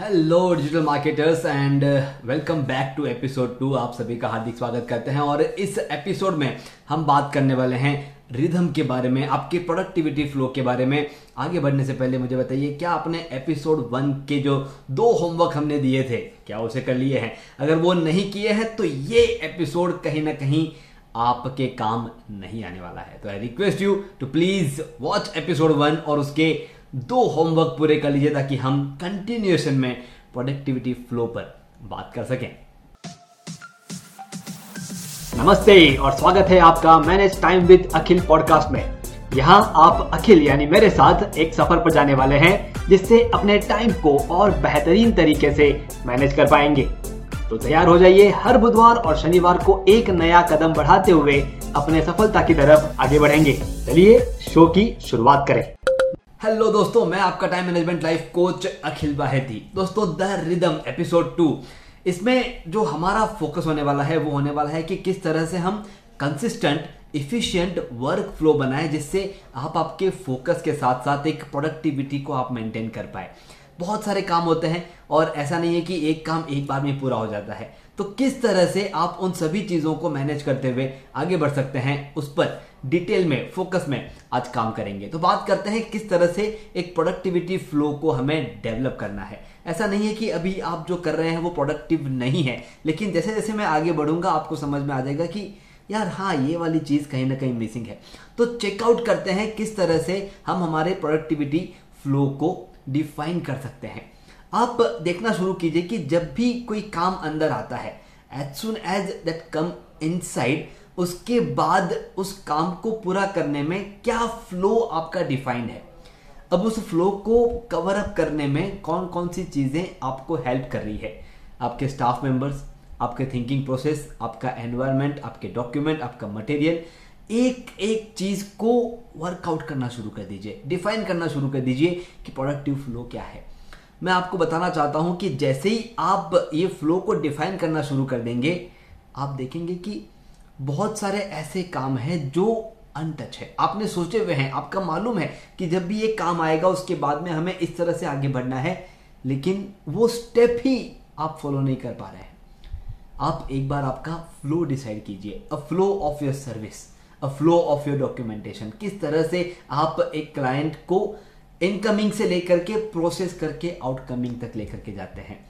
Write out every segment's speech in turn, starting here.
Hello digital marketers and welcome back to episode two आप सभी का हार्दिक स्वागत करते हैं और इस एपिसोड में हम बात करने वाले हैं रिदम के बारे में, आपके प्रोडक्टिविटी फ्लो के बारे में। आगे बढ़ने से पहले मुझे बताइए, क्या आपने एपिसोड वन के जो दो होमवर्क हमने दिए थे, क्या उसे कर लिए हैं? अगर वो नहीं किए हैं तो ये एपिसोड कहीं ना कहीं आपके काम नहीं आने वाला है। तो I request you to please watch episode one और उसके दो होमवर्क पूरे कर लीजिए ताकि हम कंटिन्यूएशन में प्रोडक्टिविटी फ्लो पर बात कर सकें। नमस्ते और स्वागत है आपका manage time with Akhil podcast में। यहाँ आप अखिल यानी मेरे साथ एक सफ़र पर जाने वाले हैं, जिससे अपने टाइम को और बेहतरीन तरीके से मैनेज कर पाएँगे। तो तैयार हो जाइए हर बुधवार और शनिवार को एक नया कदम बढ़ाते हुए अपने सफलता की तरफ़ आगे बढ़ेंगे। चलिए शो की शुरुआत करें। हेलो दोस्तों, मैं आपका time management life coach Akhil Baheti. दोस्तों द रिदम एपिसोड टू इसमें जो हमारा फोकस होने वाला है, वो होने वाला है कि किस तरह से हम कंसिस्टेंट इफिशियंट वर्क फ्लो बनाए, जिससे आप आपके फोकस के साथ साथ एक प्रोडक्टिविटी को आप मेंटेन कर पाए। बहुत सारे काम होते हैं और ऐसा नहीं है कि एक काम एक बार में पूरा हो जाता है। तो किस तरह से आप उन सभी चीज़ों को मैनेज करते हुए आगे बढ़ सकते हैं, उस पर डिटेल में फोकस में आज काम करेंगे। तो बात करते हैं किस तरह से एक प्रोडक्टिविटी फ्लो को हमें डेवलप करना है। ऐसा नहीं है कि अभी आप जो कर रहे हैं वो प्रोडक्टिव नहीं है, लेकिन जैसे जैसे मैं आगे बढ़ूँगा, आपको समझ में आ जाएगा कि यार हाँ ये वाली चीज़ कहीं ना कहीं मिसिंग है। तो चेकआउट करते हैं किस तरह से हम हमारे प्रोडक्टिविटी फ्लो को डिफाइन कर सकते हैं। आप देखना शुरू कीजिए कि जब भी कोई काम अंदर आता है as soon as that come inside उसके बाद उस काम को पूरा करने में क्या फ्लो आपका डिफाइंड है? अब उस फ्लो को कवर अप करने में कौन कौन सी चीज़ें आपको हेल्प कर रही है? आपके स्टाफ मेंबर्स आपके थिंकिंग प्रोसेस आपका एनवायरमेंट आपके डॉक्यूमेंट आपका मटेरियल एक एक चीज़ को वर्कआउट करना शुरू कर दीजिए। डिफाइन करना शुरू कर दीजिए कि प्रोडक्टिव फ्लो क्या है। मैं आपको बताना चाहता हूँ कि जैसे ही आप ये फ्लो को डिफाइन करना शुरू कर देंगे, आप देखेंगे कि बहुत सारे ऐसे काम हैं जो अनटच है। आपने सोचे हुए हैं, आपका मालूम है कि जब भी ये काम आएगा, उसके बाद में हमें इस तरह से आगे बढ़ना है, लेकिन वो स्टेप ही आप फॉलो नहीं कर पा रहे हैं। आप एक बार आपका फ्लो डिसाइड कीजिए। A flow of your service a flow of your documentation किस तरह से आप एक क्लाइंट को इनकमिंग से लेकर के प्रोसेस करके आउटकमिंग तक लेकर के जाते हैं।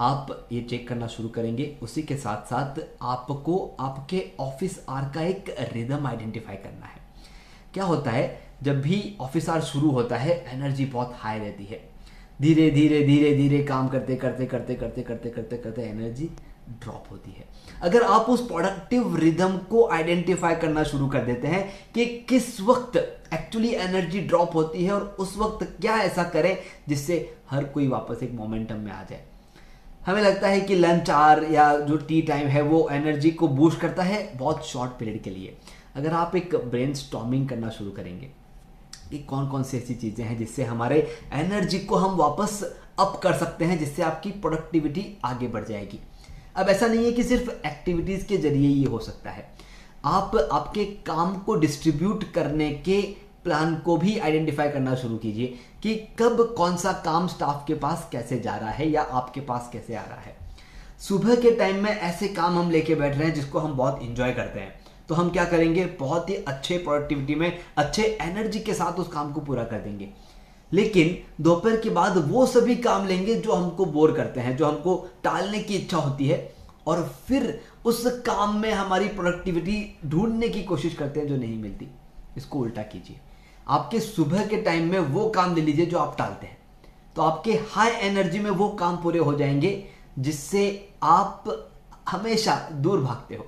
आप ये चेक करना शुरू करेंगे। उसी के साथ साथ आपको आपके ऑफ़िस आर का एक रिदम आइडेंटिफाई करना है। क्या होता है? जब भी ऑफ़िस आर शुरू होता है एनर्जी बहुत हाई रहती है। धीरे धीरे धीरे धीरे काम करते करते करते करते करते करते करते एनर्जी ड्रॉप होती है। अगर आप उस प्रोडक्टिव रिदम को आइडेंटिफाई करना शुरू कर देते हैं कि किस वक्त एक्चुअली एनर्जी ड्रॉप होती है और उस वक्त क्या ऐसा करें जिससे हर कोई वापस एक मोमेंटम में आ जाए। हमें लगता है कि लंच आवर या जो टी टाइम है वो एनर्जी को बूस्ट करता है बहुत शॉर्ट पीरियड के लिए। अगर आप एक ब्रेन करना शुरू करेंगे कि कौन कौन सी ऐसी चीज़ें हैं जिससे हमारे एनर्जी को हम वापस अप कर सकते हैं, जिससे आपकी प्रोडक्टिविटी आगे बढ़ जाएगी। अब ऐसा नहीं है कि सिर्फ़ एक्टिविटीज़ के ज़रिए ये हो सकता है। आप आपके काम को डिस्ट्रीब्यूट करने के प्लान को भी आइडेंटिफाई करना शुरू कीजिए कि कब कौन सा काम स्टाफ के पास कैसे जा रहा है या आपके पास कैसे आ रहा है। सुबह के टाइम में ऐसे काम हम लेके बैठ रहे हैं जिसको हम बहुत इंजॉय करते हैं। तो हम क्या करेंगे? बहुत ही अच्छे प्रोडक्टिविटी में, अच्छे एनर्जी के साथ उस काम को पूरा कर देंगे। लेकिन दोपहर के बाद वो सभी काम लेंगे जो हमको बोर करते हैं, जो हमको टालने की इच्छा होती है। और फिर उस काम में हमारी प्रोडक्टिविटी ढूँढने की कोशिश करते हैं जो नहीं मिलती। इसको उल्टा कीजिए। आपके सुबह के टाइम में वो काम ले लीजिए जो आप टालते हैं। तो आपके हाई एनर्जी में वो काम पूरे हो जाएँगे, जिससे आप हमेशा दूर भागते हो।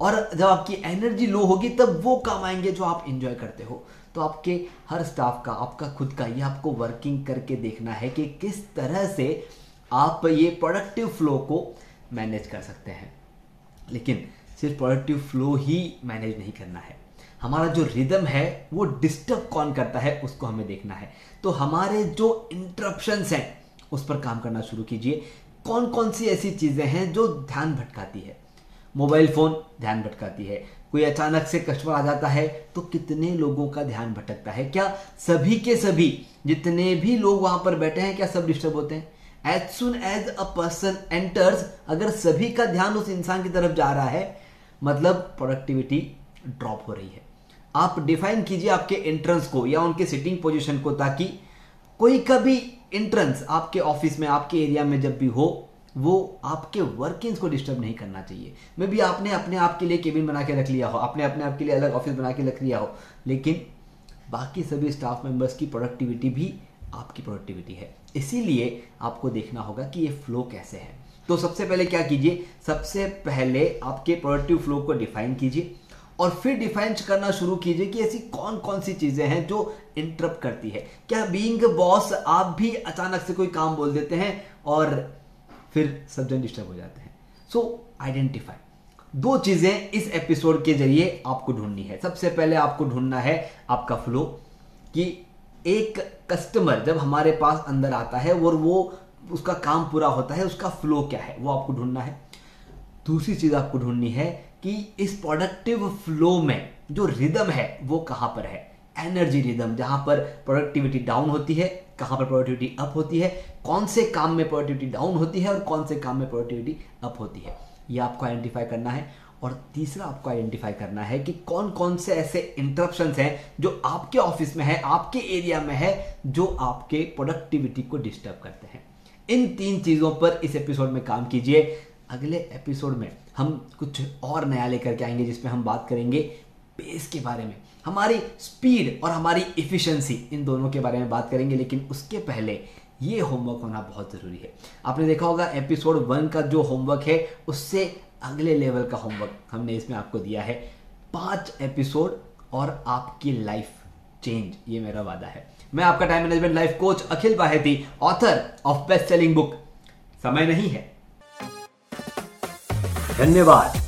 और जब आपकी एनर्जी लो होगी, तब वो काम आएँगे जो आप इंजॉय करते हो। तो आपके हर स्टाफ का, आपका खुद का, ये आपको वर्किंग करके देखना है कि किस तरह से आप ये प्रोडक्टिव फ्लो को मैनेज कर सकते हैं। लेकिन सिर्फ़ प्रोडक्टिव फ्लो ही मैनेज नहीं करना है। हमारा जो रिदम है, वो डिस्टर्ब कौन करता है, उसको हमें देखना है। तो हमारे जो इंटरप्शन हैं, उस पर काम करना शुरू कीजिए। कौन कौन सी ऐसी चीज़ें हैं जो ध्यान भटकाती है? मोबाइल फ़ोन ध्यान भटकाती है। कोई अचानक से कस्टमर आ जाता है तो कितने लोगों का ध्यान भटकता है? क्या सभी के सभी, जितने भी लोग वहाँ पर बैठे हैं, क्या सब डिस्टर्ब होते हैं? As soon as a person enters अगर सभी का ध्यान उस इंसान की तरफ़ जा रहा है मतलब प्रोडक्टिविटी ड्रॉप हो रही है। आप डिफाइन कीजिए आपके एंट्रेंस को या उनके सिटिंग पोजिशन को, ताकि कोई का भी एंट्रेंस आपके ऑफ़िस में, आपके एरिया में जब भी हो वो आपके वर्किंग्स को डिस्टर्ब नहीं करना चाहिए। मे भी आपने अपने आप के लिए केबिन बना के रख लिया हो, आपने अपने आप के लिए अलग ऑफ़िस बना के रख लिया हो, लेकिन बाकी सभी स्टाफ मेंबर्स की प्रोडक्टिविटी भी आपकी प्रोडक्टिविटी है। इसीलिए आपको देखना होगा कि ये फ्लो कैसे है। तो सबसे पहले क्या कीजिए? सबसे पहले आपके प्रोडक्टिव फ्लो को डिफाइन कीजिए और फिर डिफाइन करना शुरू कीजिए कि ऐसी कौन कौन सी चीज़ें हैं जो इंटरप्ट करती है। क्या बीइंग बॉस आप भी अचानक से कोई काम बोल देते हैं और फिर सब जन डिस्टर्ब हो जाते हैं। सो आइडेंटिफाई दो चीज़ें इस एपिसोड के ज़रिए आपको ढूंढनी है। सबसे पहले आपको ढूंढना है आपका फ्लो कि एक कस्टमर जब हमारे पास अंदर आता है और वो उसका काम पूरा होता है, उसका फ्लो क्या है, वो आपको ढूंढना है। दूसरी चीज़ आपको ढूंढनी है कि इस प्रोडक्टिव फ्लो में जो रिदम है, वो कहाँ पर है? एनर्जी रिदम जहाँ पर प्रोडक्टिविटी डाउन होती है, कहाँ पर प्रोडक्टिविटी अप होती है, कौन से काम में प्रोडक्टिविटी डाउन होती है और कौन से काम में प्रोडक्टिविटी अप होती है। ये आपको आइडेंटिफाई करना है और तीसरा आपको आइडेंटिफाई करना है कि कौन कौन से ऐसे इंटरप्शन हैं जो आपके ऑफ़िस में है, आपके एरिया में है, जो आपके प्रोडक्टिविटी को डिस्टर्ब करते हैं। इन तीन चीज़ों पर इस एपिसोड में काम कीजिए। अगले एपिसोड में हम कुछ और नया लेकर के आएँगे जिसमें हम बात करेंगे पेस के बारे में, हमारी स्पीड और हमारी इफिशियंसी इन दोनों के बारे में बात करेंगे, लेकिन उसके पहले ये होमवर्क होना बहुत ज़रूरी है। आपने देखा होगा एपिसोड वन का जो होमवर्क है, उससे अगले लेवल का होमवर्क हमने इसमें आपको दिया है। पाँच एपिसोड और आपकी लाइफ चेंज ये मेरा वादा है। मैं आपका time management life coach Akhil Baheti author of best selling book समय नहीं है। धन्यवाद।